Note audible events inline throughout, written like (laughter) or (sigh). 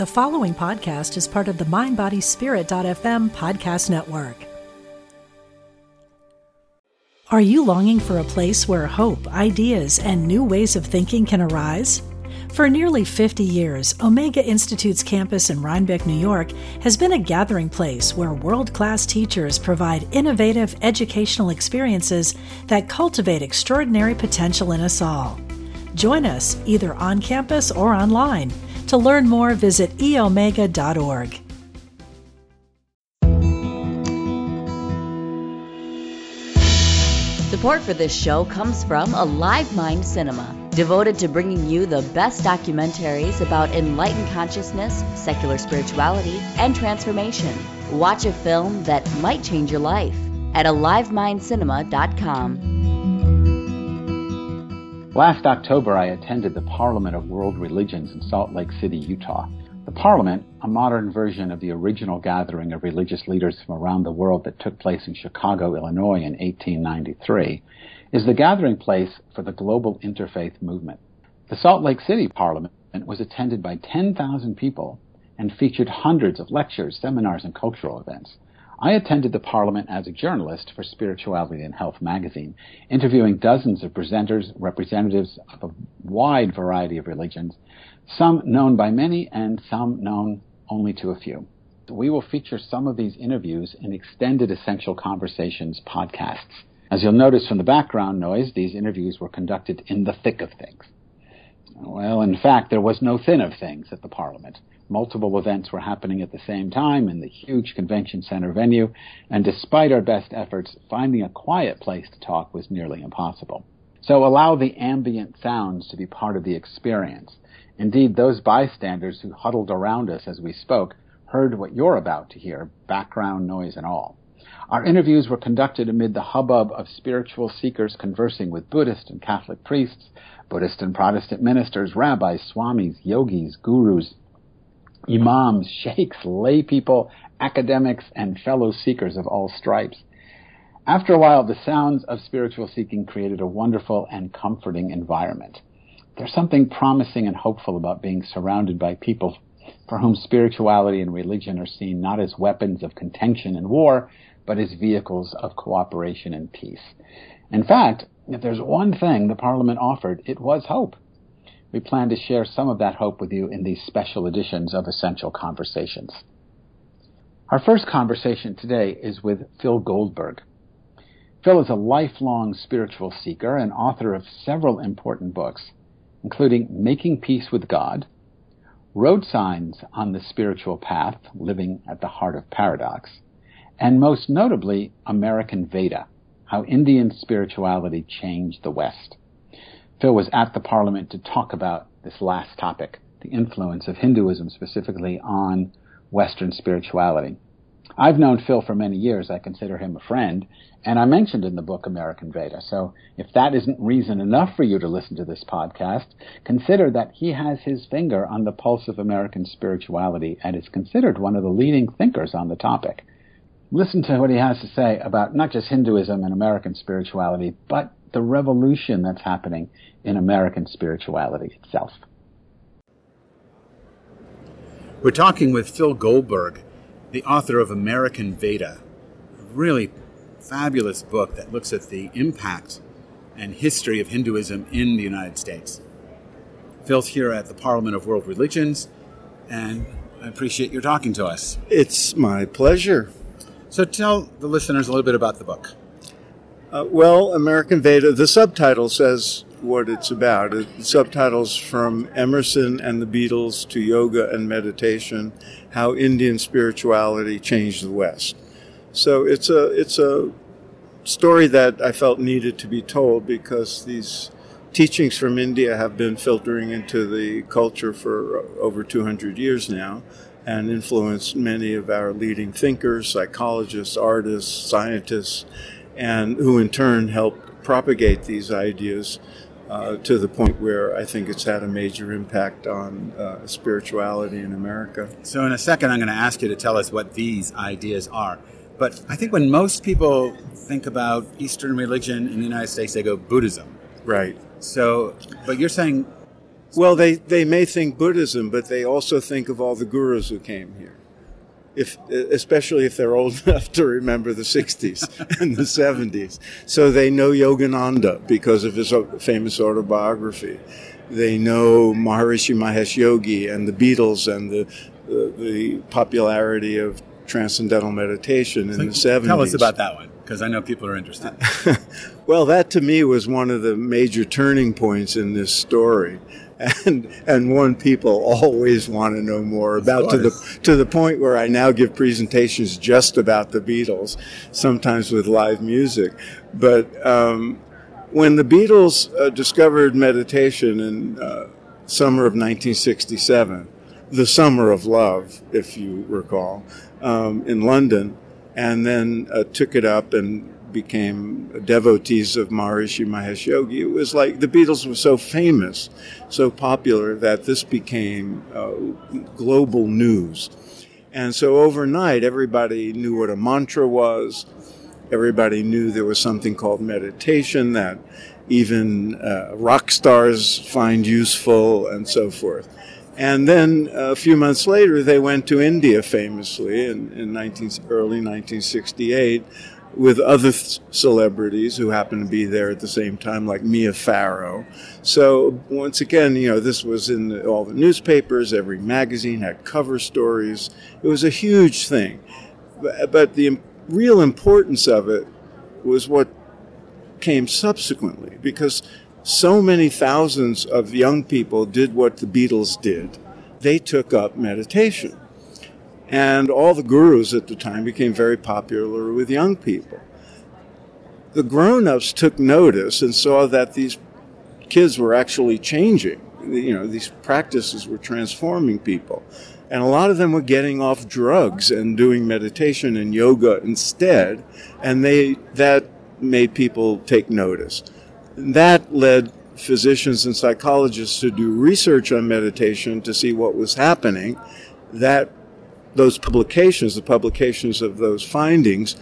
The following podcast is part of the MindBodySpirit.fm podcast network. Are you longing for a place where hope, ideas, and new ways of thinking can arise? For nearly 50 years, Omega Institute's campus in Rhinebeck, New York, has been a gathering place where world class teachers provide innovative educational experiences that cultivate extraordinary potential in us all. Join us either on campus or online. To learn more, visit eomega.org. Support for this show comes from Alive Mind Cinema, devoted to bringing you the best documentaries about enlightened consciousness, secular spirituality, and transformation. Watch a film that might change your life at AliveMindCinema.com. Last October, I attended the Parliament of World Religions in Salt Lake City, Utah. The Parliament, a modern version of the original gathering of religious leaders from around the world that took place in Chicago, Illinois in 1893, is the gathering place for the global interfaith movement. The Salt Lake City Parliament was attended by 10,000 people and featured hundreds of lectures, seminars, and cultural events. I attended the Parliament as a journalist for Spirituality and Health magazine, interviewing dozens of presenters, representatives of a wide variety of religions, some known by many and some known only to a few. We will feature some of these interviews in extended Essential Conversations podcasts. As you'll notice from the background noise, these interviews were conducted in the thick of things. Well, in fact, there was no thin of things at the Parliament. Multiple events were happening at the same time in the huge convention center venue, and despite our best efforts, finding a quiet place to talk was nearly impossible. So allow the ambient sounds to be part of the experience. Indeed, those bystanders who huddled around us as we spoke heard what you're about to hear, background noise and all. Our interviews were conducted amid the hubbub of spiritual seekers conversing with Buddhist and Catholic priests, Buddhist and Protestant ministers, rabbis, swamis, yogis, gurus, imams, (laughs) sheikhs, lay people, academics, and fellow seekers of all stripes. After a while, the sounds of spiritual seeking created a wonderful and comforting environment. There's something promising and hopeful about being surrounded by people for whom spirituality and religion are seen not as weapons of contention and war, but as vehicles of cooperation and peace. In fact, if there's one thing the Parliament offered, it was hope. We plan to share some of that hope with you in these special editions of Essential Conversations. Our first conversation today is with Phil Goldberg. Phil is a lifelong spiritual seeker and author of several important books, including Making Peace with God, Road Signs on the Spiritual Path, Living at the Heart of Paradox, and most notably, American Veda, How Indian Spirituality Changed the West. Phil was at the Parliament to talk about this last topic, the influence of Hinduism specifically on Western spirituality. I've known Phil for many years. I consider him a friend, and I mentioned in the book American Veda. So if that isn't reason enough for you to listen to this podcast, consider that he has his finger on the pulse of American spirituality and is considered one of the leading thinkers on the topic. Listen to what he has to say about not just Hinduism and American spirituality, but the revolution that's happening in American spirituality itself. We're talking with Phil Goldberg, the author of American Veda, a really fabulous book that looks at the impact and history of Hinduism in the United States. Phil's here at the Parliament of World Religions, and I appreciate your talking to us. It's my pleasure. So tell the listeners a little bit about the book. Uh, well, American Veda, the subtitle says what it's about. It, subtitles from Emerson and the Beatles to yoga and meditation, how Indian spirituality changed the West. So it's a it's a story that I felt needed to be told because these teachings from India have been filtering into the culture for over 200 years now and influenced many of our leading thinkers, psychologists, artists, scientists, and who in turn helped propagate these ideas uh, to the point where I think it's had a major impact on uh, spirituality in America. So, in a second, I'm going to ask you to tell us what these ideas are. But I think when most people think about Eastern religion in the United States, they go Buddhism. Right. So, but you're saying Well, they, they may think Buddhism, but they also think of all the gurus who came here. If, especially if they're old (laughs) enough to remember the 60s (laughs) and the 70s. So they know Yogananda because of his famous autobiography. They know Maharishi Mahesh Yogi and the Beatles and the, the, the popularity of transcendental meditation in so the 70s. Tell us about that one because I know people are interested. (laughs) well, that to me was one of the major turning points in this story and and one people always want to know more about to the to the point where I now give presentations just about the Beatles, sometimes with live music. But um, when the Beatles uh, discovered meditation in uh, summer of 1967, the summer of love, if you recall, um, in London, and then uh, took it up and became devotees of Maharishi Mahesh Yogi. It was like the Beatles were so famous, so popular, that this became uh, global news. And so overnight, everybody knew what a mantra was. Everybody knew there was something called meditation that even uh, rock stars find useful and so forth. And then a few months later, they went to India famously in, in 19, early 1968 with other th- celebrities who happened to be there at the same time, like Mia Farrow. So once again, you know, this was in the, all the newspapers. Every magazine had cover stories. It was a huge thing. But, but the real importance of it was what came subsequently, because so many thousands of young people did what the Beatles did. They took up meditation. And all the gurus at the time became very popular with young people. The grown ups took notice and saw that these kids were actually changing. You know, these practices were transforming people. And a lot of them were getting off drugs and doing meditation and yoga instead. And they, that made people take notice. That led physicians and psychologists to do research on meditation to see what was happening. That those publications, the publications of those findings,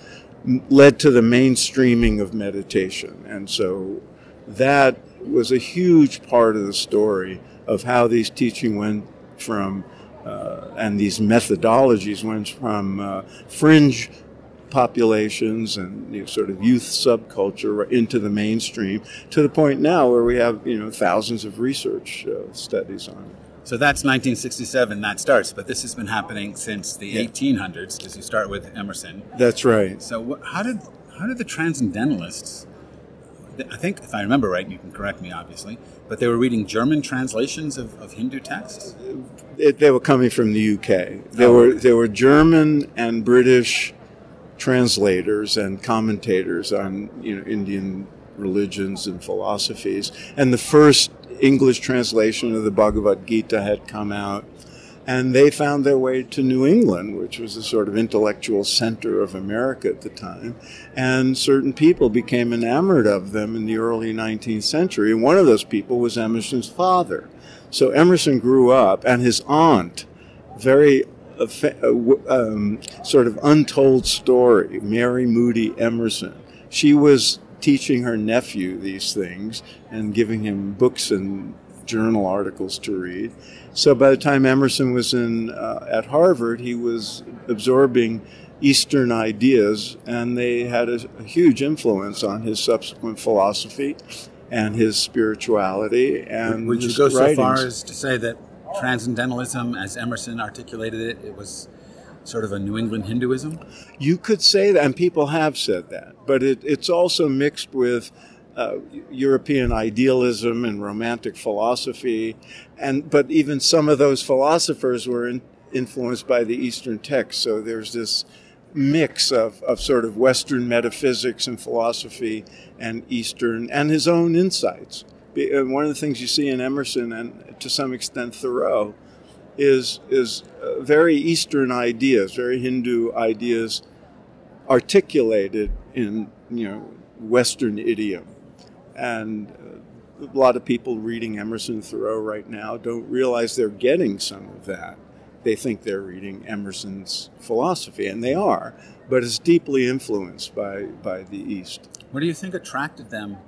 led to the mainstreaming of meditation. And so that was a huge part of the story of how these teaching went from, uh, and these methodologies went from uh, fringe populations and you know, sort of youth subculture into the mainstream to the point now where we have you know thousands of research uh, studies on it. So that's 1967, that starts, but this has been happening since the yeah. 1800s, because you start with Emerson. That's right. So how did how did the transcendentalists? I think, if I remember right, you can correct me, obviously, but they were reading German translations of, of Hindu texts. It, they were coming from the UK. There oh. were there were German and British translators and commentators on you know Indian religions and philosophies, and the first English translation of the Bhagavad Gita had come out. And they found their way to New England, which was a sort of intellectual center of America at the time. And certain people became enamored of them in the early 19th century. And one of those people was Emerson's father. So Emerson grew up, and his aunt, very uh, um, sort of untold story, Mary Moody Emerson. She was teaching her nephew these things and giving him books and journal articles to read. So by the time Emerson was in uh, at Harvard, he was absorbing Eastern ideas, and they had a, a, huge influence on his subsequent philosophy and his spirituality. And would you go writings. so far as to say that transcendentalism, as Emerson articulated it, it was sort of a New England Hinduism? You could say that, and people have said that, but it, it's also mixed with uh, European idealism and romantic philosophy, and but even some of those philosophers were in, influenced by the Eastern texts. So there's this mix of, of sort of Western metaphysics and philosophy and Eastern and his own insights. One of the things you see in Emerson and to some extent Thoreau is is uh, very Eastern ideas, very Hindu ideas, articulated in you know Western idiom, and uh, a lot of people reading Emerson Thoreau right now don't realize they're getting some of that. They think they're reading Emerson's philosophy, and they are, but it's deeply influenced by by the East. What do you think attracted them?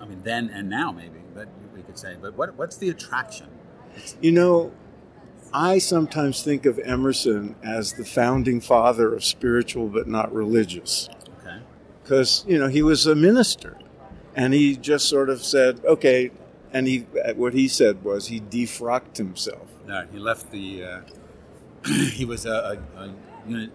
I mean, then and now maybe, but we could say. But what what's the attraction? You know, I sometimes think of Emerson as the founding father of spiritual but not religious. Okay. Because, you know, he was a minister and he just sort of said, okay, and he what he said was he defrocked himself. No, he left the. Uh, (clears throat) he was a, a, a,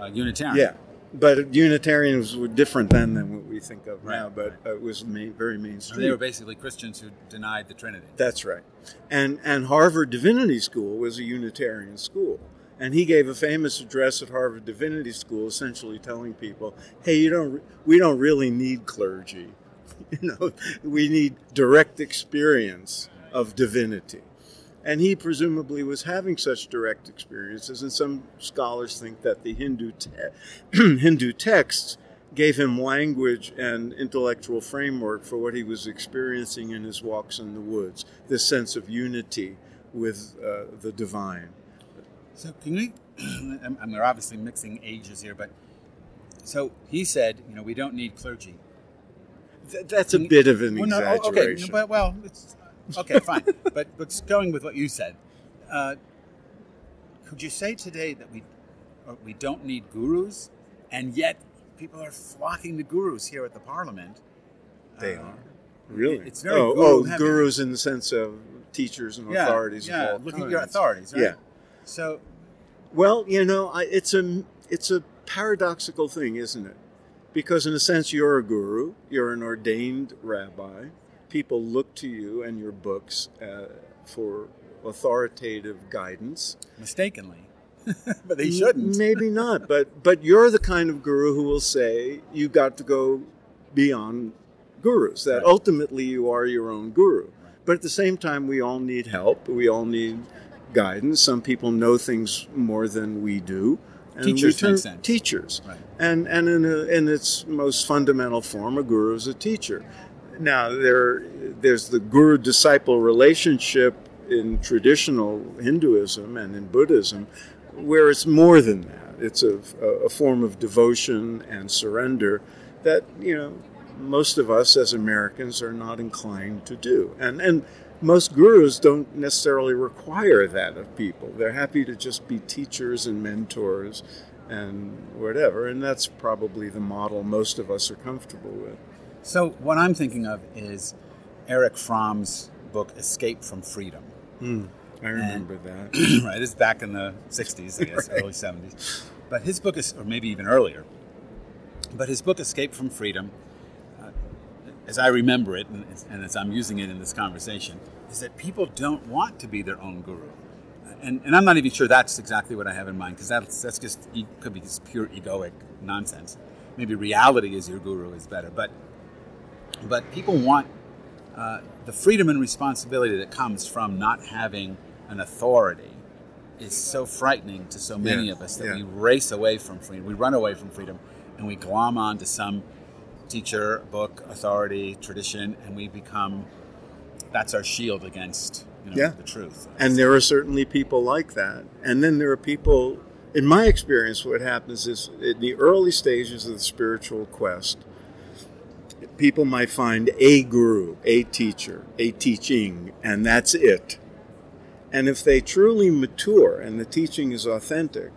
a Unitarian. Yeah, but Unitarians were different then than what we think of Right, now. But it was main, very mainstream. they were basically Christians who denied the Trinity. That's right. And and Harvard Divinity School was a Unitarian school. And he gave a famous address at Harvard Divinity School essentially telling people, "Hey, you don't we don't really need clergy. (laughs) You know, we need direct experience of divinity." And he presumably was having such direct experiences, and some scholars think that the Hindu te- (clears throat) Hindu texts gave him language and intellectual framework for what he was experiencing in his walks in the woods. This sense of unity with uh, the divine. So can we? (clears throat) and and we're obviously mixing ages here, but so he said, you know, we don't need clergy. Th- that's a bit of an Well, no, oh, exaggeration. okay, but well, it's, okay, fine. but but going with what you said, uh, could you say today that we we don't need gurus, and yet people are flocking to gurus here at the Parliament? They Uh, are. Really? It's very oh, guru oh gurus in the sense of teachers and Yeah, authorities yeah. of all Look kinds. at your authorities, right? Yeah. So Well, you know, I, it's a it's a paradoxical thing, isn't it? Because in a sense, you're a guru, you're an ordained rabbi. People look to you and your books uh, for authoritative guidance. mistakenly, (laughs) but they shouldn't. (laughs) Maybe not, but but you're the kind of guru who will say you've got to go beyond gurus. That Right. ultimately you are your own guru. But at the same time, we all need help. We all need guidance. Some people know things more than we do. And Teachers sense. Teachers, Right. and and in a, in its most fundamental form, a guru is a teacher. Now there there's the guru disciple relationship in traditional Hinduism and in Buddhism, where it's more than that. It's a, a form of devotion and surrender that you know most of us as Americans are not inclined to do, and and most gurus don't necessarily require that of people. They're happy to just be teachers and mentors and whatever, and that's probably the model most of us are comfortable with. So what I'm thinking of is Erich Fromm's book Escape from Freedom. I remember that. (clears throat) right, it's back in the 60s, I guess, (laughs) early 70s. But his book is, or maybe even earlier, but his book Escape from Freedom, uh, as I remember it, and, and as I'm using it in this conversation, is that people don't want to be their own guru. And, and I'm not even sure that's exactly what I have in mind, because that's, that's just, could be just pure egoic nonsense. Maybe reality is your guru is better. But, but people want uh, the freedom and responsibility that comes from not having an authority is so frightening to so many Yeah, of us that yeah. we race away from freedom. We run away from freedom and we glom on to some teacher, book, authority, tradition, and we become that's our shield against you know, Yeah. the truth. And there are certainly people like that. And then there are people, in my experience, what happens is in the early stages of the spiritual quest, people might find a guru, a teacher, a teaching, and that's it. And if they truly mature and the teaching is authentic,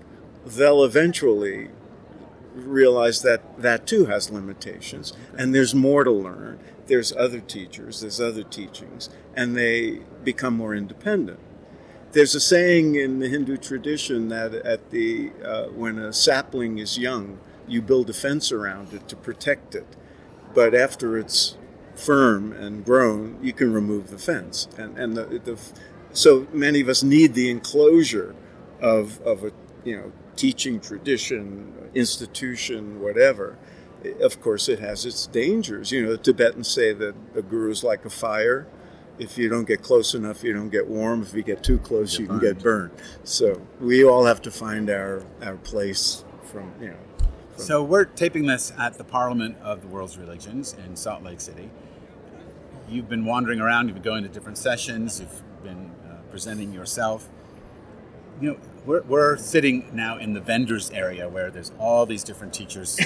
they'll eventually realize that that too has limitations and there's more to learn. There's other teachers, there's other teachings, and they become more independent. There's a saying in the Hindu tradition that at the uh, when a sapling is young, you build a fence around it to protect it, but after it's firm and grown, you can remove the fence. And and the, the so many of us need the enclosure of of a you know teaching tradition, institution, whatever. Of course, it has its dangers. You know, the Tibetans say that a guru is like a fire. If you don't get close enough, you don't get warm. If you get too close, you can get burned. So we all have to find our our place from you know. So we're taping this at the Parliament of the World's Religions in Salt Lake City. You've been wandering around. You've been going to different sessions. You've been uh, presenting yourself. You know, we're, we're sitting now in the vendors area where there's all these different teachers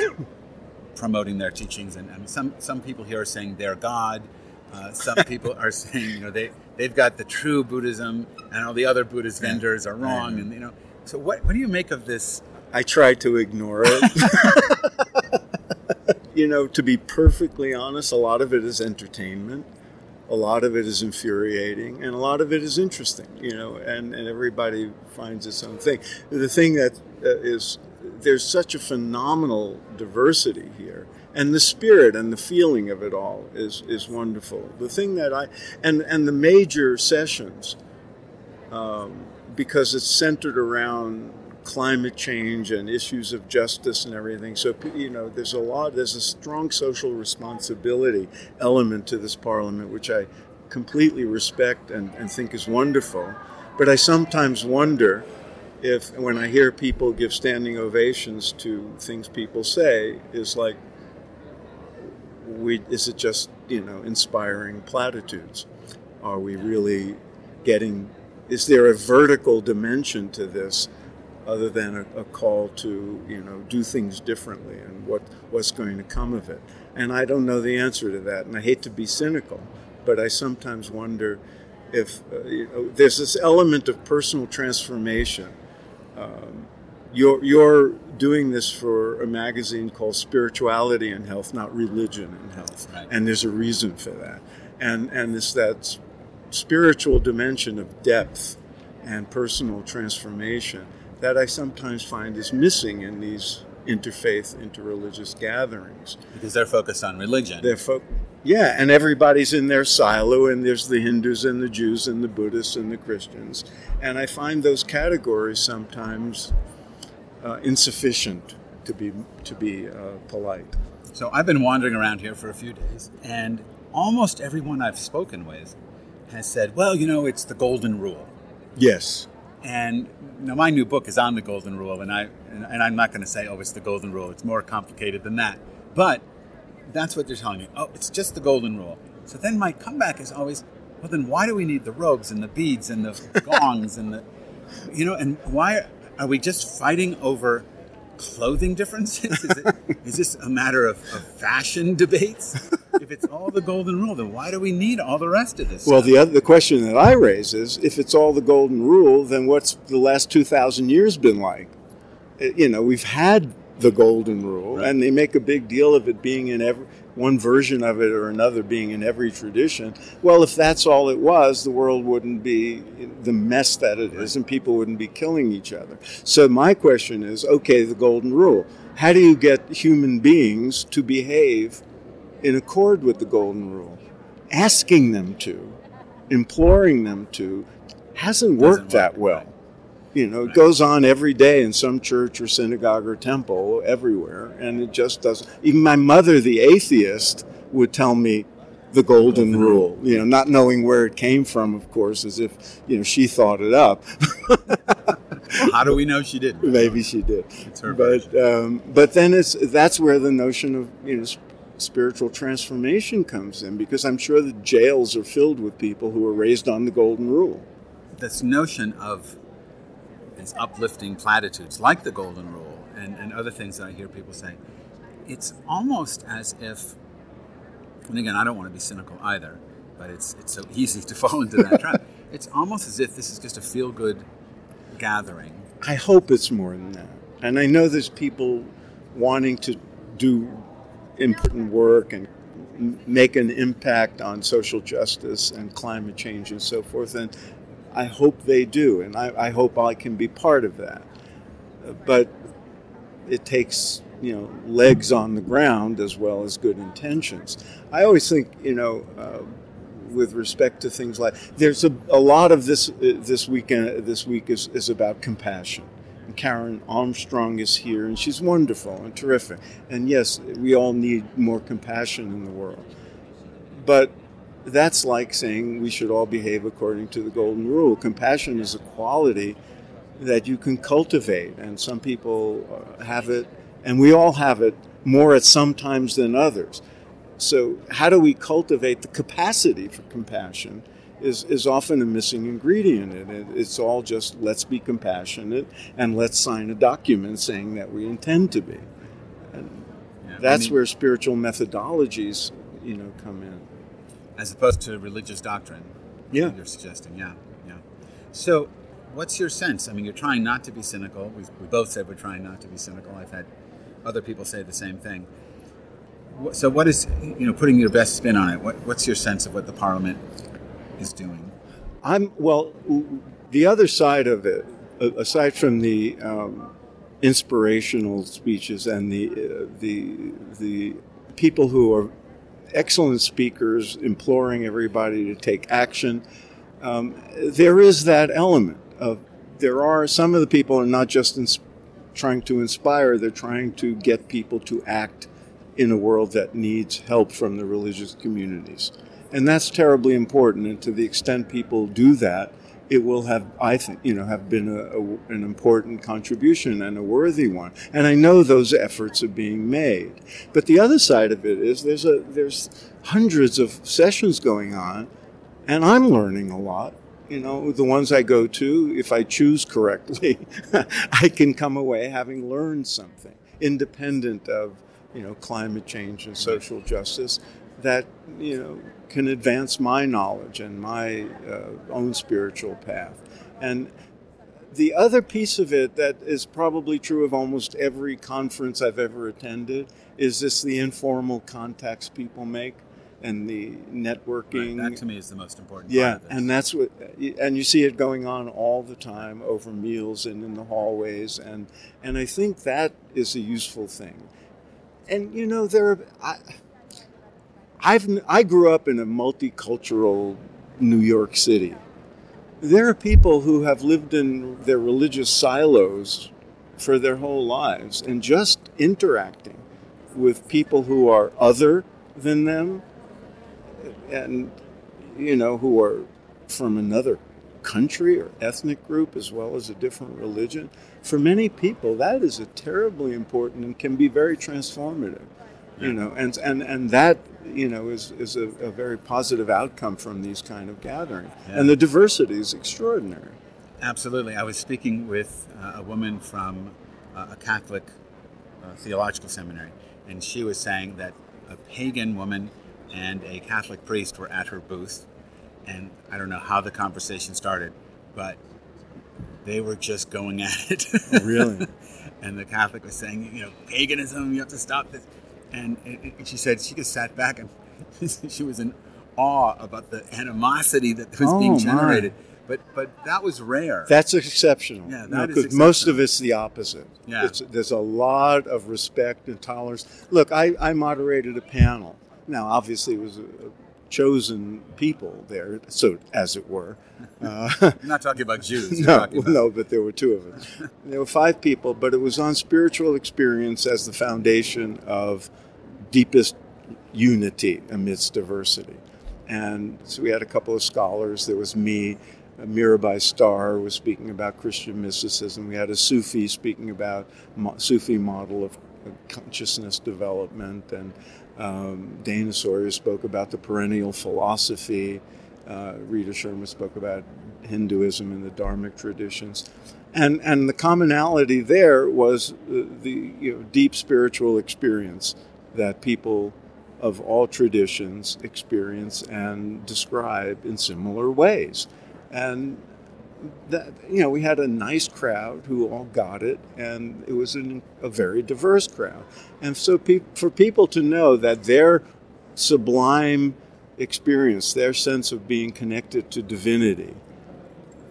(coughs) promoting their teachings, and, some some people here are saying they're God. Uh, some people are (laughs) saying, you know, they they've got the true Buddhism, and all the other Buddhist vendors are wrong, and you know. So what what do you make of this? I try to ignore it. (laughs) you know, to be perfectly honest, a lot of it is entertainment. A lot of it is infuriating and a lot of it is interesting you know and, and everybody finds its own thing. The thing that uh, is there's such a phenomenal diversity here and the spirit and the feeling of it all is is wonderful. The thing that i and and the major sessions um, because it's centered around climate change and issues of justice and everything. So, you know, there's a lot, there's a strong social responsibility element to this parliament, which I completely respect and, and think is wonderful. But I sometimes wonder if, when I hear people give standing ovations to things people say, is like, we, is it just, you know, inspiring platitudes? Are we really getting, is there a vertical dimension to this other than a, a, call to you know do things differently and what what's going to come of it. And I don't know the answer to that. And I hate to be cynical, but I sometimes wonder if uh, you know, there's this element of personal transformation. Um, you're you're doing this for a magazine called Spirituality and Health, not Religion and Health, right. and there's a reason for that. And and it's that spiritual dimension of depth and personal transformation that I sometimes find is missing in these interfaith, interreligious gatherings. Because they're focused on religion. They're fo- yeah, and everybody's in their silo, and there's the Hindus and the Jews and the Buddhists and the Christians. And I find those categories sometimes uh, insufficient to be, to be uh, polite. So I've been wandering around here for a few days, and almost everyone I've spoken with has said, well, you know, it's the golden rule. Yes. And now my new book is on the golden rule, and I and, and I'm not going to say, oh, it's the golden rule. It's more complicated than that. But that's what they're telling me. Oh, it's just the golden rule. So then my comeback is always, well, then why do we need the robes and the beads and the (laughs) gongs and the, you know, and why are we just fighting over clothing differences? Is, it, is this a matter of, of fashion debates? if it's all the golden rule, then why do we need all the rest of this? Well, stuff? the other, the question that I raise is, if it's all the golden rule, then what's the last two thousand years been like? Uh, you know, we've had the golden rule, right. and they make a big deal of it being in every one version of it or another being in every tradition. Well, if that's all it was, the world wouldn't be the mess that it is, and people wouldn't be killing each other. So my question is, okay, the golden rule. How do you get human beings to behave in accord with the golden rule. Asking them to, imploring them to, hasn't worked work, that well. Right. You know, it goes on every day in some church or synagogue or temple everywhere, and it just doesn't. Even my mother, the atheist, would tell me the golden rule. You know, not knowing where it came from, of course, as if you know she thought it up. How do we know she didn't? (laughs) Maybe she did. It's her but um, but then it's that's where the notion of you know spiritual transformation comes in because I'm sure the jails are filled with people who are raised on the golden rule. This notion of these uplifting platitudes like the golden rule and, and other things that I hear people say, it's almost as if, and again, I don't want to be cynical either, but it's, it's so easy (laughs) to fall into that trap. (laughs) It's almost as if this is just a feel good gathering. I hope it's more than that. And I know there's people wanting to do important work and make an impact on social justice and climate change and so forth. And I hope they do, and I, I hope I can be part of that. But it takes you know legs on the ground as well as good intentions. I always think you know. Uh, with respect to things like there's a, a lot of this uh, this weekend this week is, is about compassion Karen Armstrong is here, and she's wonderful and terrific. And yes, we all need more compassion in the world. But that's like saying we should all behave according to the golden rule. Compassion is a quality that you can cultivate, and some people uh, have it, and we all have it more at some times than others. So, how do we cultivate the capacity for compassion? is, is often a missing ingredient in it. It's all just let's be compassionate and let's sign a document saying that we intend to be. And yeah, that's I mean, where spiritual methodologies, you know, come in. As opposed to religious doctrine. Yeah. You're suggesting, yeah, yeah. So, what's your sense? I mean, you're trying not to be cynical. We, we both said we're trying not to be cynical. I've had other people say the same thing. So, what is, you know, putting your best spin on it, what, what's your sense of what the Parliament is doing? I'm, well, the other side of it, aside from the um, inspirational speeches and the, uh, the, the people who are excellent speakers imploring everybody to take action. Um, there is that element of there are some of the people are not just ins- trying to inspire; they're trying to get people to act in a world that needs help from the religious communities, and that's terribly important. And to the extent people do that, it will have, I think, you know, have been a, a, an important contribution and a worthy one. And I know those efforts are being made. But the other side of it is there's a there's hundreds of sessions going on, and I'm learning a lot. You know, the ones I go to, if I choose correctly, (laughs) I can come away having learned something independent of you know climate change and social justice that you know can advance my knowledge and my uh, own spiritual path. And the other piece of it that is probably true of almost every conference I've ever attended is this the informal contacts people make and the networking. Right, that to me is the most important. Yeah, and that's what, and you see it going on all the time over meals and in the hallways, and and I think that is a useful thing. And you know, there, are, I, I've, I grew up in a multicultural New York City. There are people who have lived in their religious silos for their whole lives and just interacting with people who are other than them and, you know, who are from another country or ethnic group as well as a different religion. For many people, that is a terribly important and can be very transformative you know and and and that you know is is a, a very positive outcome from these kind of gatherings. Yeah. and the diversity is extraordinary. Absolutely. I was speaking with uh, a woman from uh, a catholic uh, theological seminary and she was saying that a pagan woman and a catholic priest were at her booth and i don't know how the conversation started but they were just going at it. Really? (laughs) And the catholic was saying you know paganism you have to stop this and, and she said she just sat back and (laughs) she was in awe about the animosity that was oh, being generated. My. But but that was rare. That's exceptional. Yeah, that no, most of it's the opposite. Yeah. It's, there's a lot of respect and tolerance. Look, I, I moderated a panel. Now, obviously, it was a chosen people there, so as it were. (laughs) Uh, I'm not talking about Jews. (laughs) no, about... no, but there were two of them. there were five people, but it was on spiritual experience as the foundation of deepest unity amidst diversity. And so we had a couple of scholars. There was me. Mirabai Starr was speaking about Christian mysticism. We had a Sufi speaking about Sufi model of consciousness development, and um, Dana Sawyer spoke about the perennial philosophy. Uh, Rita Sherma spoke about Hinduism and the Dharmic traditions. And, and the commonality there was the, the you know, deep spiritual experience that people of all traditions experience and describe in similar ways. And that, you know, we had a nice crowd who all got it, and it was an, a very diverse crowd. And so, pe- for people to know that their sublime experience, their sense of being connected to divinity,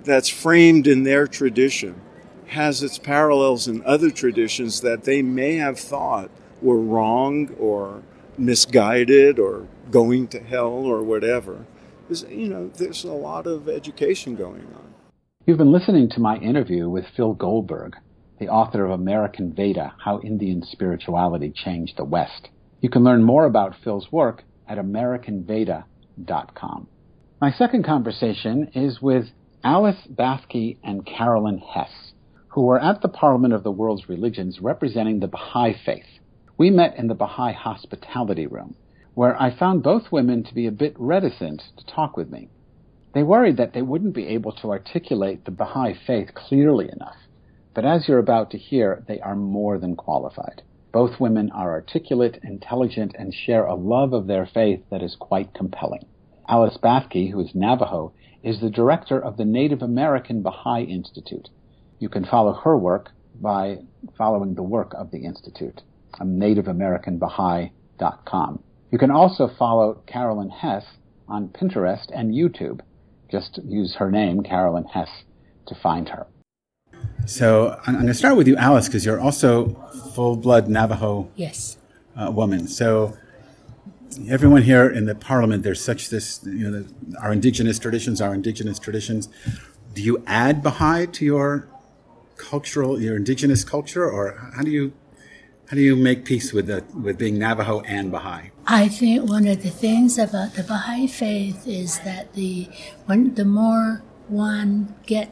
that's framed in their tradition, has its parallels in other traditions that they may have thought were wrong or misguided or going to hell or whatever. There's, you know, there's a lot of education going on. You've been listening to my interview with Phil Goldberg, the author of American Veda How Indian Spirituality Changed the West. You can learn more about Phil's work at AmericanVeda.com. My second conversation is with Alice Bathke and Carolyn Hess, who were at the Parliament of the World's Religions representing the Baha'i Faith. We met in the Baha'i hospitality room, where I found both women to be a bit reticent to talk with me. They worried that they wouldn't be able to articulate the Baha'i faith clearly enough. But as you're about to hear, they are more than qualified. Both women are articulate, intelligent, and share a love of their faith that is quite compelling. Alice Bathke, who is Navajo, is the director of the Native American Baha'i Institute. You can follow her work by following the work of the Institute um, on nativeamericanbaha'i.com. You can also follow Carolyn Hess on Pinterest and YouTube. Just use her name, Carolyn Hess, to find her. So I'm going to start with you, Alice, because you're also full-blood Navajo yes. uh, woman. So everyone here in the parliament, there's such this, you know, the, our indigenous traditions, our indigenous traditions. Do you add Baha'i to your cultural, your indigenous culture, or how do you how do you make peace with the with being Navajo and Baha'i? I think one of the things about the Baha'i faith is that the when the more one get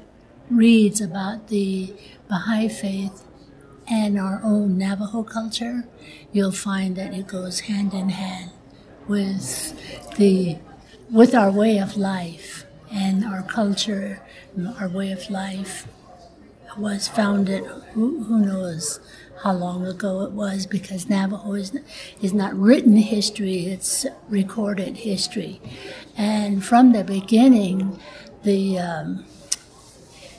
reads about the Baha'i faith and our own Navajo culture, you'll find that it goes hand in hand with the with our way of life and our culture, our way of life was founded. Who, who knows how long ago it was? Because Navajo is is not written history; it's recorded history, and from the beginning, the um,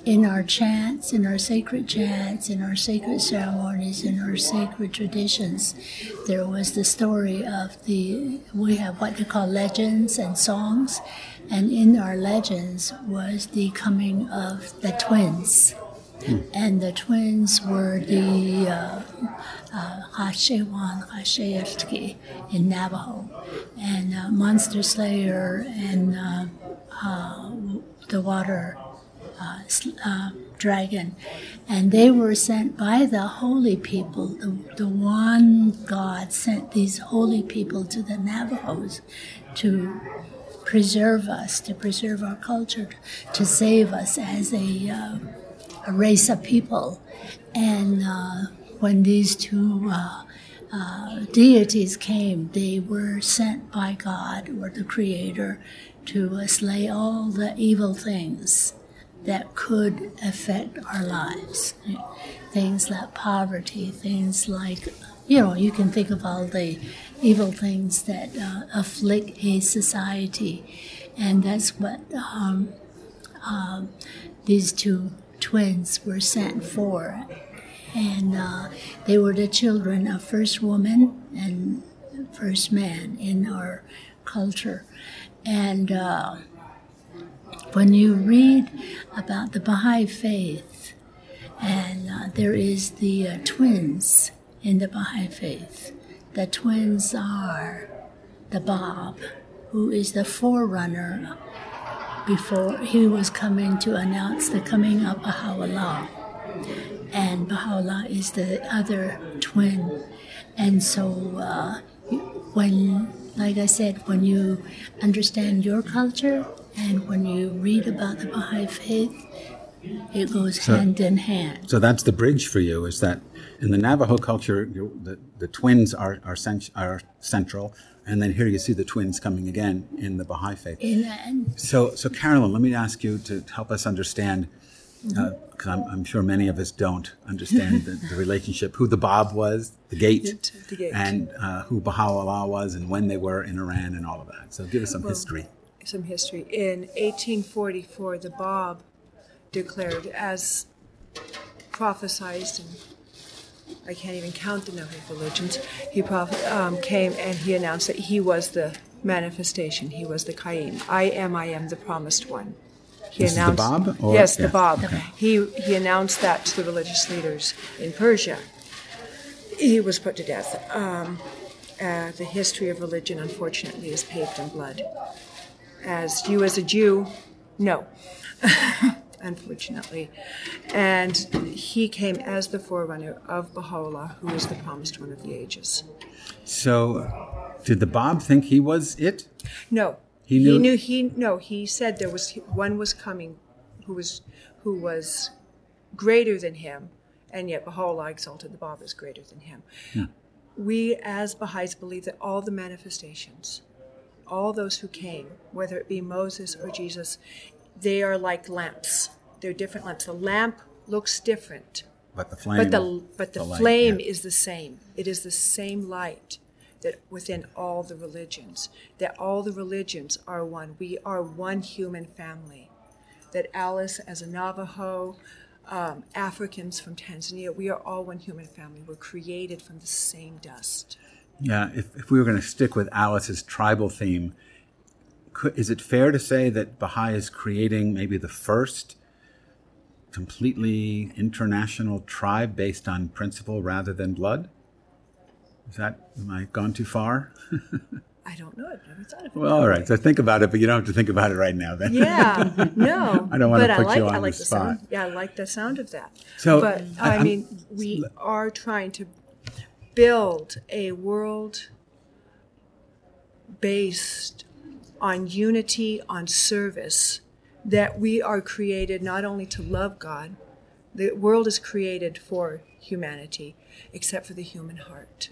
in our chants, in our sacred chants, in our sacred ceremonies, in our sacred traditions, there was the story of the, we have what they call legends and songs, and in our legends was the coming of the twins. And the twins were the uh, uh, in Navajo, and uh, Monster Slayer, and uh, uh, the water uh, uh, dragon, and they were sent by the holy people. The, the one God sent these holy people to the Navajos to preserve us, to preserve our culture, to save us as a, a race of people. And uh, when these two uh, uh, deities came, they were sent by God or the Creator to slay all the evil things that could affect our lives. Things like poverty, things like, you know, you can think of all the evil things that uh, afflict a society. And that's what um, uh, these two twins were sent for. And uh, they were the children of first woman and first man in our culture. And uh, when you read about the Baha'i faith, and uh, there is the uh, twins in the Baha'i faith. The twins are the Bab, who is the forerunner before he was coming to announce the coming of Baha'u'llah. And Baha'u'llah is the other twin. And so uh, when, like I said, when you understand your culture, and when you read about the Baha'i faith, it goes so, hand in hand. So that's the bridge for you, is that in the Navajo culture, the, the twins are, are, cent- are central, and then here you see the twins coming again in the Baha'i faith. In, so, so Carolyn, let me ask you to help us understand, because mm-hmm. uh, I'm, I'm, sure many of us don't understand the, the, relationship, who the Bab was, the gate, the gate. and uh, who Baha'u'llah was, and when they were in Iran, and all of that. So give us some well, history some history. In 1844, the Bab declared, as prophesized, and I can't even count the number of religions, he um, came and he announced that he was the manifestation, he was the Qa'im. I am, I am the promised one. He this announced, the Bab? Or? Yes, the Bab. Okay. He, he announced that to the religious leaders in Persia. He was put to death. Um, uh, the history of religion, unfortunately, is paved in blood as you as a Jew, no, (laughs) unfortunately. And he came as the forerunner of Baha'u'llah, who is the promised one of the ages. So, did the Bab think he was it? No. He knew. He knew. He no. He said there was one was coming, who was who was greater than him, and yet Baha'u'llah exalted the Bab as greater than him. Hmm. We as Baha'is believe that all the manifestations all those who came, whether it be Moses or Jesus, they are like lamps. They're different lamps. The lamp looks different, but the flame, but the but the, the flame light, yeah. is the same. It is the same light that within all the religions, that all the religions are one. We are one human family. That Alice, as a Navajo, um, Africans from Tanzania, we are all one human family. We're created from the same dust. Yeah, if, if we were going to stick with Alice's tribal theme, could, is it fair to say that Baha'i is creating maybe the first completely international tribe based on principle rather than blood? Is that, am I gone too far? (laughs) I don't know. I've never thought of it. well, all right. So think about it, but you don't have to think about it right now then. Yeah, no. (laughs) I don't want to but put I like, you on I like the the spot. Sound, yeah, I like the sound of that. So, but I- I, I'm- mean, we are trying to build a world based on unity, on service, that we are created not only to love God, the world is created for humanity, except for the human heart.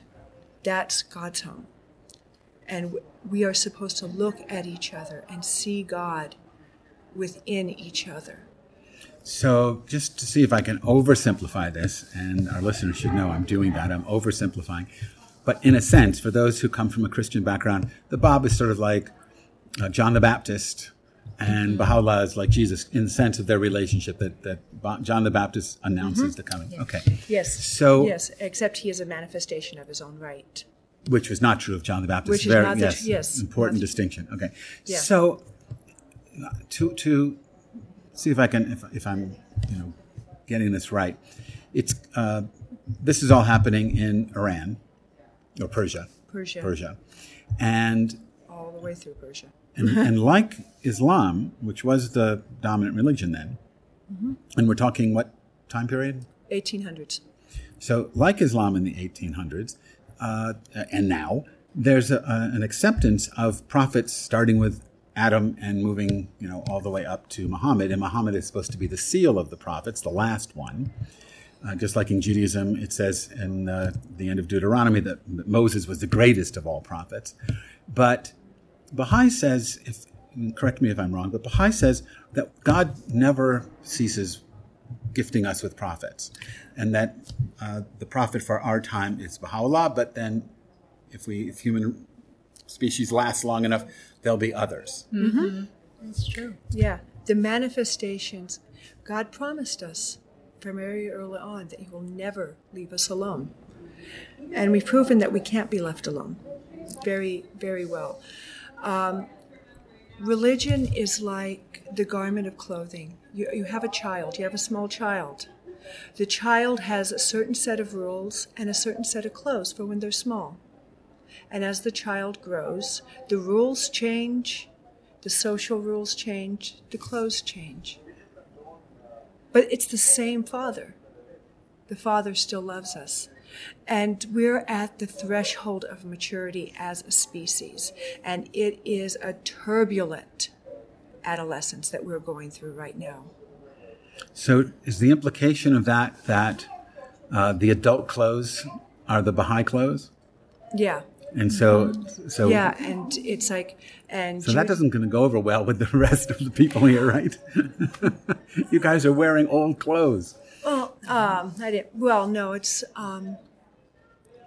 That's God's home. And we are supposed to look at each other and see God within each other. So, just to see if I can oversimplify this, and our listeners should know I'm doing that, I'm oversimplifying. But in a sense, for those who come from a Christian background, the Bab is sort of like uh, John the Baptist, and Baha'u'llah is like Jesus in the sense of their relationship that, that John the Baptist announces the coming. Okay. Yes. So- yes, except he is a manifestation of his own right. Which was not true of John the Baptist. Which is Very, not the- yes, yes, important distinction. Okay. Yeah. So, to to see if I can, if, if I'm, you know, getting this right, it's uh, this is all happening in Iran or Persia, Persia. Persia, and All the way through Persia. And, and like Islam, which was the dominant religion then, Mm-hmm. and we're talking what time period? 1800s. So, like Islam in the 1800s, uh, and now, there's a, a, an acceptance of prophets starting with Adam and moving, you know, all the way up to Muhammad. And Muhammad is supposed to be the seal of the prophets, the last one. Uh, just like in Judaism, it says in uh, the end of Deuteronomy that, that Moses was the greatest of all prophets. But Baha'i says, if correct me if I'm wrong, but Baha'i says that God never ceases gifting us with prophets, and that uh, the prophet for our time is Baha'u'llah. But then, if we if human species lasts long enough, there'll be others. That's true. Yeah, the manifestations. God promised us from very early on that He will never leave us alone. And we've proven that we can't be left alone very, very well. Um, religion is like the garment of clothing. You, you have a child, you have a small child. The child has a certain set of rules and a certain set of clothes for when they're small. And as the child grows, the rules change, the social rules change, the clothes change. But it's the same Father. The Father still loves us. And we're at the threshold of maturity as a species. And it is a turbulent adolescence that we're going through right now. So, is the implication of that that uh, the adult clothes are the Baha'i clothes? Yeah. And so, so Yeah, and it's like, and So that doesn't going to go over well with the (laughs) rest of the people here, right? (laughs) you guys are wearing old clothes. Well, um, I didn't. Well, no, it's um,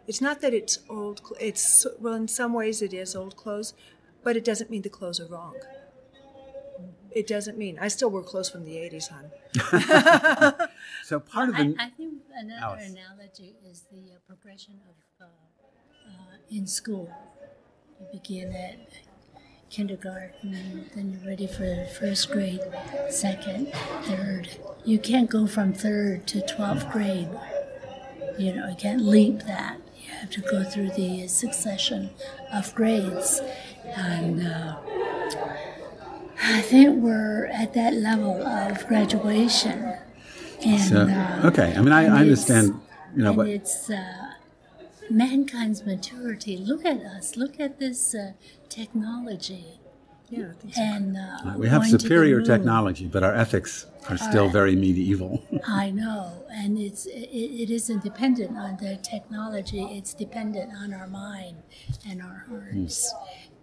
it's not that it's old. cl- It's well, in some ways it is old clothes, but it doesn't mean the clothes are wrong. It doesn't mean I still wear clothes from the '80s, hon. (laughs) So part of I, the I think another Alice. analogy is the uh, progression of uh, uh, in school. You begin at kindergarten, then you're ready for first grade, second, third. You can't go from third to 12th grade. You know, you can't leap that. You have to go through the succession of grades. And uh, I think we're at that level of graduation. And, so, uh, okay. I mean, I, I understand, you know, but it's uh, mankind's maturity. Look at us. Look at this uh, technology. Yeah, I think so. And uh, we have going to the superior technology, but our ethics are still very medieval. (laughs) I know, and it's it, it isn't dependent on the technology. It's dependent on our mind and our hearts.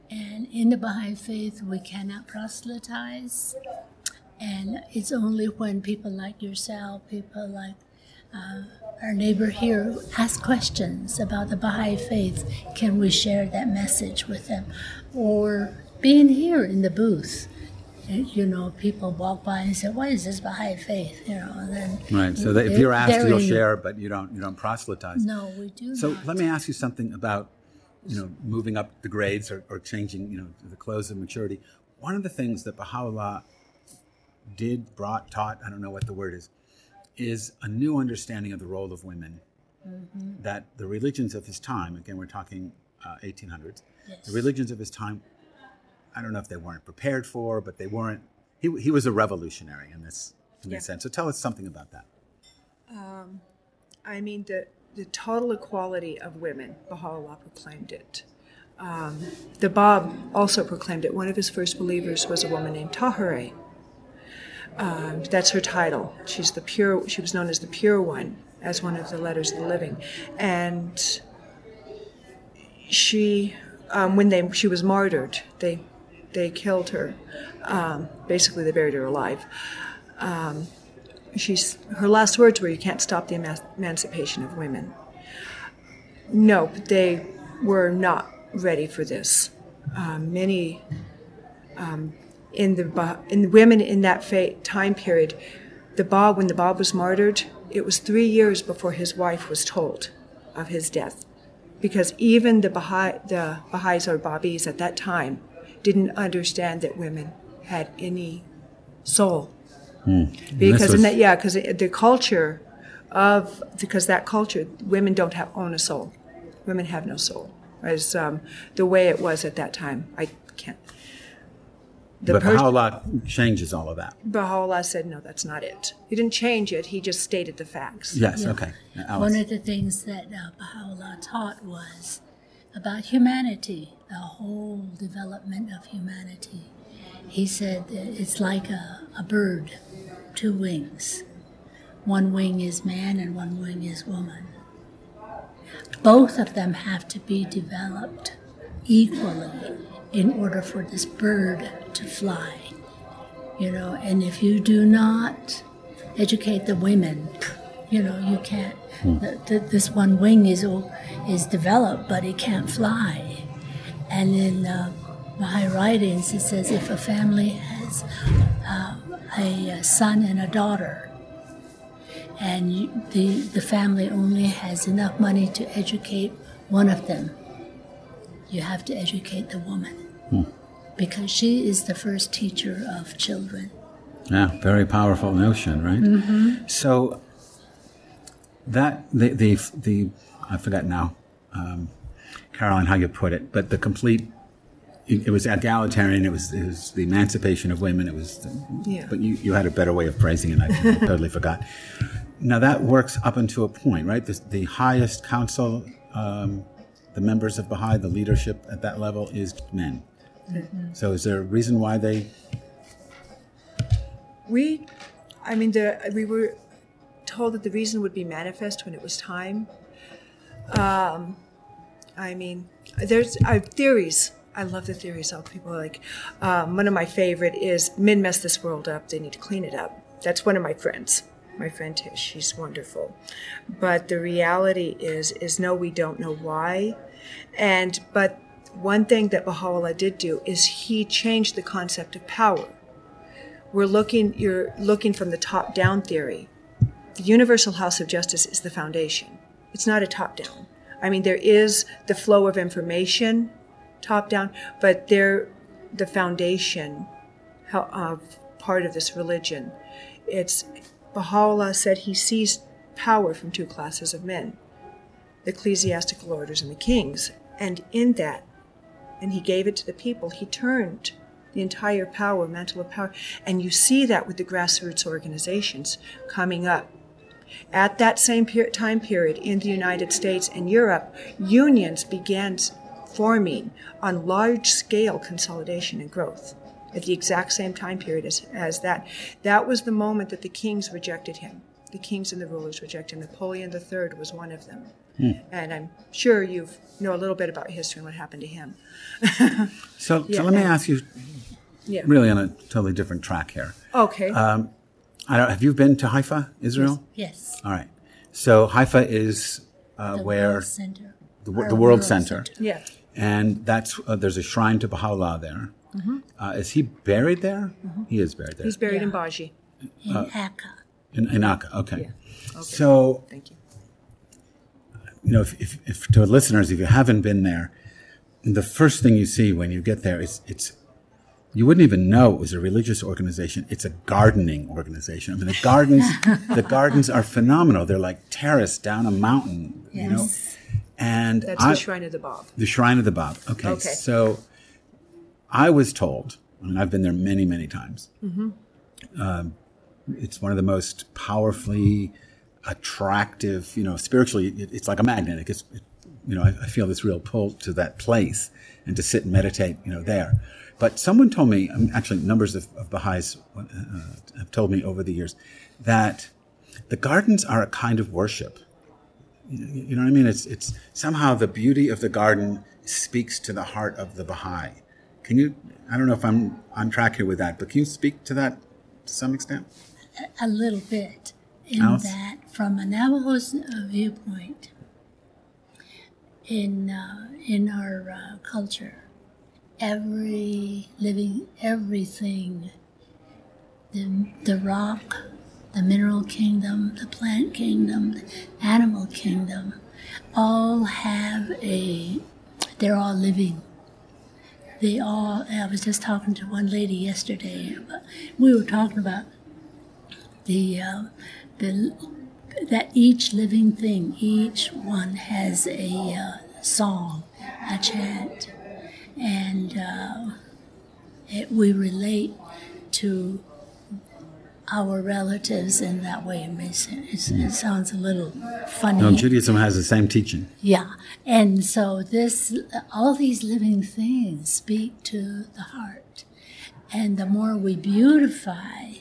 And in the Baha'i faith, we cannot proselytize, and it's only when people like yourself, people like uh, our neighbor here ask questions about the Baha'i faith. Can we share that message with them? Or being here in the booth, you know, people walk by and say, "What is this Baha'i faith?" You know, and then Right. So if you're asked, you'll share, but you don't you don't proselytize. No, we do So not. let me ask you something about, you know, moving up the grades or, or changing, you know, the close of maturity. One of the things that Baha'u'llah did, brought, taught, I don't know what the word is, is a new understanding of the role of women. That the religions of his time, again, we're talking uh, 1800s, Yes. the religions of his time, I don't know if they weren't prepared for, but they weren't, he, he was a revolutionary in this, in Yeah. this sense. So tell us something about that. I mean, the, the total equality of women, Baha'u'llah proclaimed it. Um, the Bab also proclaimed it. One of his first believers was a woman named Tahirih. Um, that's her title. She's the pure. She was known as the pure one, as one of the letters of the living, and she, um, when they she was martyred, they they killed her. Um, basically, they buried her alive she's her last words were, "You can't stop the eman- emancipation of women." No, they were not ready for this. Um, many um, in the in the women in that time period, the Bab when the Bab was martyred, it was three years before his wife was told of his death, because even the Baha'i, the Baha'is or Babis at that time didn't understand that women had any soul. Because was- in that yeah because the culture of because that culture women don't have own a soul. Women have no soul. As um, the way it was at that time i can't the but Pers- Baha'u'llah changes all of that. Baha'u'llah said no that's not it he didn't change it he just stated the facts Yes, Yeah. okay. Now, One of the things that uh, Baha'u'llah taught was about humanity, the whole development of humanity. He said that it's like a, a bird, two wings. One wing is man and one wing is woman. Both of them have to be developed equally in order for this bird to fly. You know, and if you do not educate the women, you know, you can't. The, the, this one wing is is developed, but it can't fly. And in uh, Baha'i writings, it says if a family has uh, a, son and a daughter, and you, the the family only has enough money to educate one of them, you have to educate the woman because she is the first teacher of children. Yeah, very powerful notion, right? Mm-hmm. So that the the the I forgot now, um, Caroline, how you put it, but the complete. It, it was egalitarian. It was, it was the emancipation of women. It was, Yeah. but you, you had a better way of phrasing it. I (laughs) totally forgot. Now that works up until a point, right? The, the highest council, um, the members of Baha'i, the leadership at that level is men. So is there a reason why they we i mean the we were told that the reason would be manifest when it was time. Um, i mean there's uh, theories. I love the theories of people like um, one of my favorite is men mess this world up they need to clean it up. That's one of my friends. My friend Tish, she's wonderful. But the reality is is no we don't know why. And but one thing that baha'u'llah did do is he changed the concept of power. We're looking you're looking from the top down theory. The universal house of justice is the foundation. It's not a top down. I mean there is the flow of information top down but there the foundation of part of this religion. It's baha'u'llah said he sees power from two classes of men the ecclesiastical orders and the kings. And in that and he gave it to the people. He turned the entire power, mantle of power. And you see that with the grassroots organizations coming up. At that same per- time period in the United States and Europe, unions began forming on large scale consolidation and growth at the exact same time period as, as that. That was the moment that the kings rejected him. The kings and the rulers rejected him. Napoleon III was one of them. And I'm sure you know a little bit about history and what happened to him. (laughs) So, Yeah, so let me ask you, Yeah. really on a totally different track here. Okay. I don't, have you been to Haifa, Israel? Yes. All right. So Haifa is uh, The where World Center. the, the World Center, Yeah. and that's uh, there's a shrine to Baha'u'llah there. Uh, is he buried there? He is buried there He's buried in Bahji. in Uh, Akka. in, in Akka. Okay. Okay. So Thank you. You know, if, if, if to listeners, if you haven't been there, the first thing you see when you get there is it's you wouldn't even know it was a religious organization. It's a gardening organization. I mean, the gardens, (laughs) the gardens are phenomenal. They're like terraced down a mountain, you know. Yes. And That's I, the Shrine of the Bab. the Shrine of the Bab. Okay. Okay. So I was told, I mean, I've been there many, many times. Um, it's one of the most powerfully attractive, you know, spiritually, it, it's like a magnet. It gets, it, you know, I, I feel this real pull to that place and to sit and meditate, you know, there. But someone told me, um, actually, numbers of, of Baha'is uh, have told me over the years that the gardens are a kind of worship. You you know what I mean? It's it's somehow the beauty of the garden speaks to the heart of the Baha'i. Can you? I don't know if I'm on track here with that, but can you speak to that to some extent? a little bit in Alice? that from a Navajo's uh, viewpoint in uh, in our uh, culture every living everything the, the rock the mineral kingdom the plant kingdom the animal kingdom all have a they're all living they all i was just talking to one lady yesterday we were talking about the uh, the that each living thing, each one has a uh, song, a chant, and uh, it, we relate to our relatives in that way. It, makes, it, it sounds a little funny. No, Judaism has the same teaching. Yeah, and so this, all these living things speak to the heart, and the more we beautify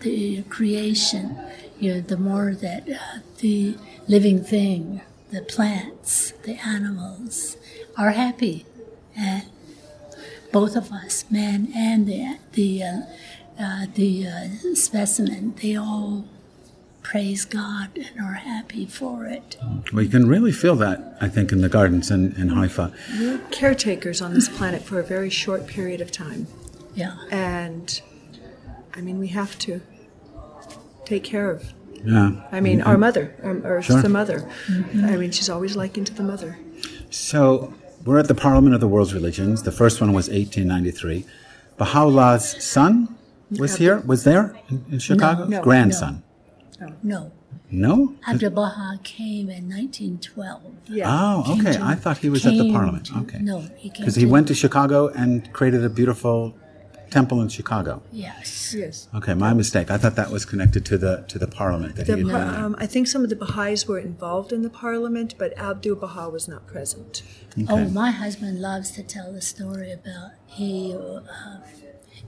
the creation, you know, the more that uh, the living thing, the plants, the animals, are happy, and both of us, man and the the uh, uh, the uh, specimen, they all praise God and are happy for it. Well, you can really feel that, I think, in the gardens in, in Haifa. We're caretakers on this planet for a very short period of time. Yeah. And I mean, we have to take care of. Yeah. I mean, our mother, um, or Sure. the mother. I mean, she's always likened to the mother. So we're at the Parliament of the World's Religions. The first one was 1893. Baha'u'llah's son was here, was there in, in Chicago? no, Grandson. No. No? Abdul Baha came in 1912. Yeah. Oh, okay. to- I thought he was at the Parliament. to- Okay. No, he came Because he went to Chicago and created a beautiful temple in Chicago. Yes. Yes. Okay, my mistake. I thought that was connected to the to the Parliament that The, he had par- been um, I think some of the Baha'is were involved in the parliament, but Abdul Baha was not present. Oh, my husband loves to tell the story about he. Uh,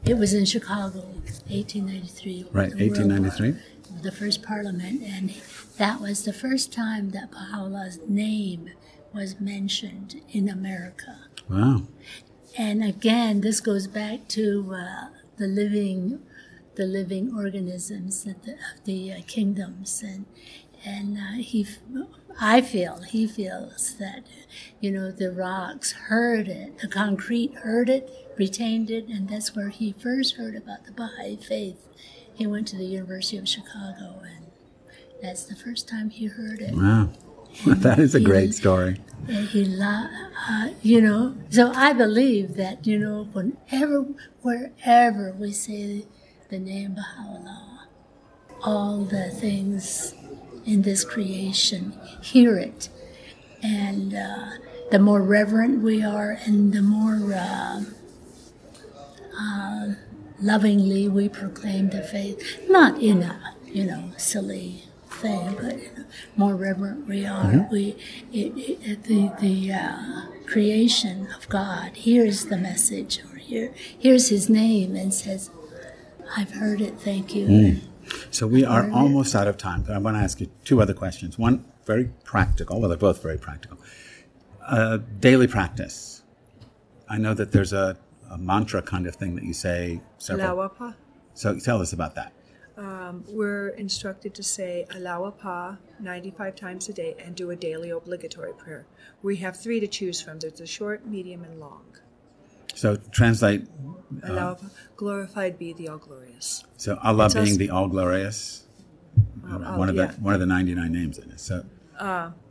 it was in Chicago, 1893. Right, 1893. War, The first parliament, and that was the first time that Baha'u'llah's name was mentioned in America. Wow. And again, this goes back to uh, the living, the living organisms of the, of the uh, kingdoms, and and uh, he, I feel he feels that, you know, the rocks heard it, the concrete heard it, retained it, and that's where he first heard about the Baha'i faith. He went to the University of Chicago, and that's the first time he heard it. Wow. (laughs) that is a great story. He, uh, you know, so I believe that, you know, whenever, wherever we say the name Baha'u'llah, all the things in this creation hear it. And uh, the more reverent we are and the more uh, uh, lovingly we proclaim the faith, not in a, you know, silly thing, but you know, more reverent we are. We, it, it, the, the uh, creation of God hears the message or hear, hears his name and says, I've heard it, thank you. So we are almost out of time, but I want to ask you two other questions. One very practical, well, they're both very practical. Uh, daily practice. I know that there's a, a mantra kind of thing that you say several. Lawapa? So tell us about that. Um, we're instructed to say Allah-u-Abha 95 times a day and do a daily obligatory prayer. We have three to choose from. There's a short, medium, and long. So translate. Uh, Allah-u-Abha, glorified be the all glorious. So Allah It's us- being the all glorious, Oh, one of yeah. the one of the ninety nine names in it. So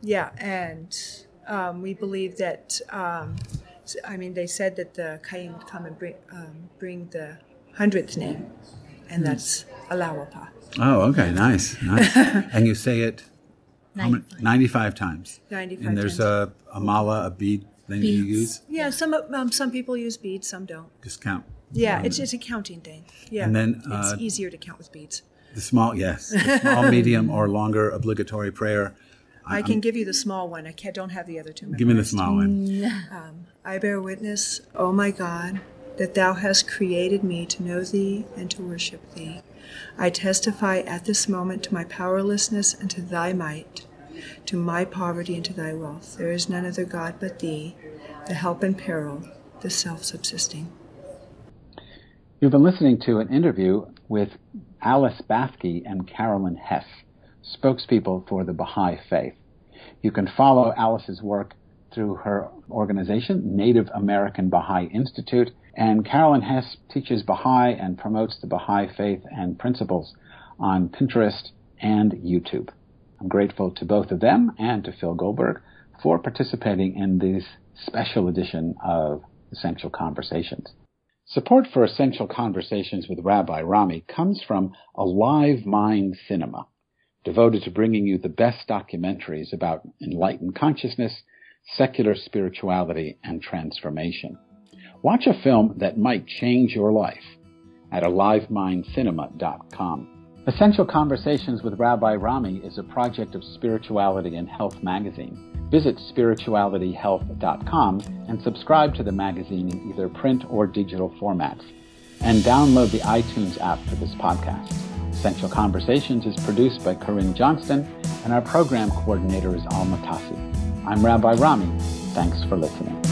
Yeah, and um, we believe that. Um, I mean, they said that the Qa'im would come and bring um, bring the hundredth name, and that's Allah-u-Abha. oh, okay, nice, nice. (laughs) and you say it how many- 95 times. 95 And there's times. a, a mala, a bead thing you Beads. use. Yeah, some um, some people use beads, some don't. Just count. Yeah, it's it's a counting thing. Yeah, And then, uh, it's easier to count with beads. The small, yes, the small, (laughs) medium, or longer obligatory prayer. I can give you the small one. I can't, don't have the other two. Give me the small one. I bear witness, oh my God, that Thou hast created me to know Thee and to worship Thee. I testify at this moment to my powerlessness and to Thy might, to my poverty and to Thy wealth. There is none other God but Thee, the help in peril, the self-subsisting. You've been listening to an interview with Alice Bathke and Carolyn Hess, spokespeople for the Baha'i Faith. You can follow Alice's work through her organization, Native American Baha'i Institute, and Carolyn Hess teaches Baha'i and promotes the Baha'i faith and principles on Pinterest and YouTube. I'm grateful to both of them and to Phil Goldberg for participating in this special edition of Essential Conversations. Support for Essential Conversations with Rabbi Rami comes from Alive Mind Cinema, devoted to bringing you the best documentaries about enlightened consciousness, secular spirituality, and transformation. Watch a film that might change your life at alivemindcinema.com. Essential Conversations with Rabbi Rami is a project of Spirituality and Health magazine. Visit spiritualityhealth.com and subscribe to the magazine in either print or digital formats. And download the iTunes app for this podcast. Essential Conversations is produced by Corinne Johnston, and our program coordinator is Alma Tassi. I'm Rabbi Rami. Thanks for listening.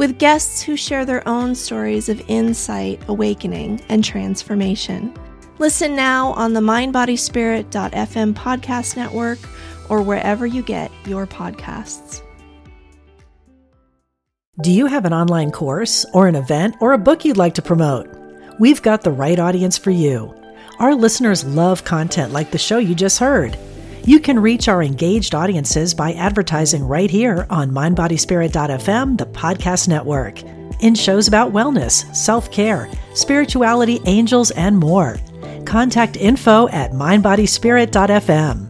with guests who share their own stories of insight, awakening, and transformation. Listen now on the mindbodyspirit.fm podcast network or wherever you get your podcasts. Do you have an online course or an event or a book you'd like to promote? We've got the right audience for you. Our listeners love content like the show you just heard. You can reach our engaged audiences by advertising right here on mindbodyspirit.fm, the podcast network, in shows about wellness, self care, spirituality, angels, and more. Contact info at mindbodyspirit.fm.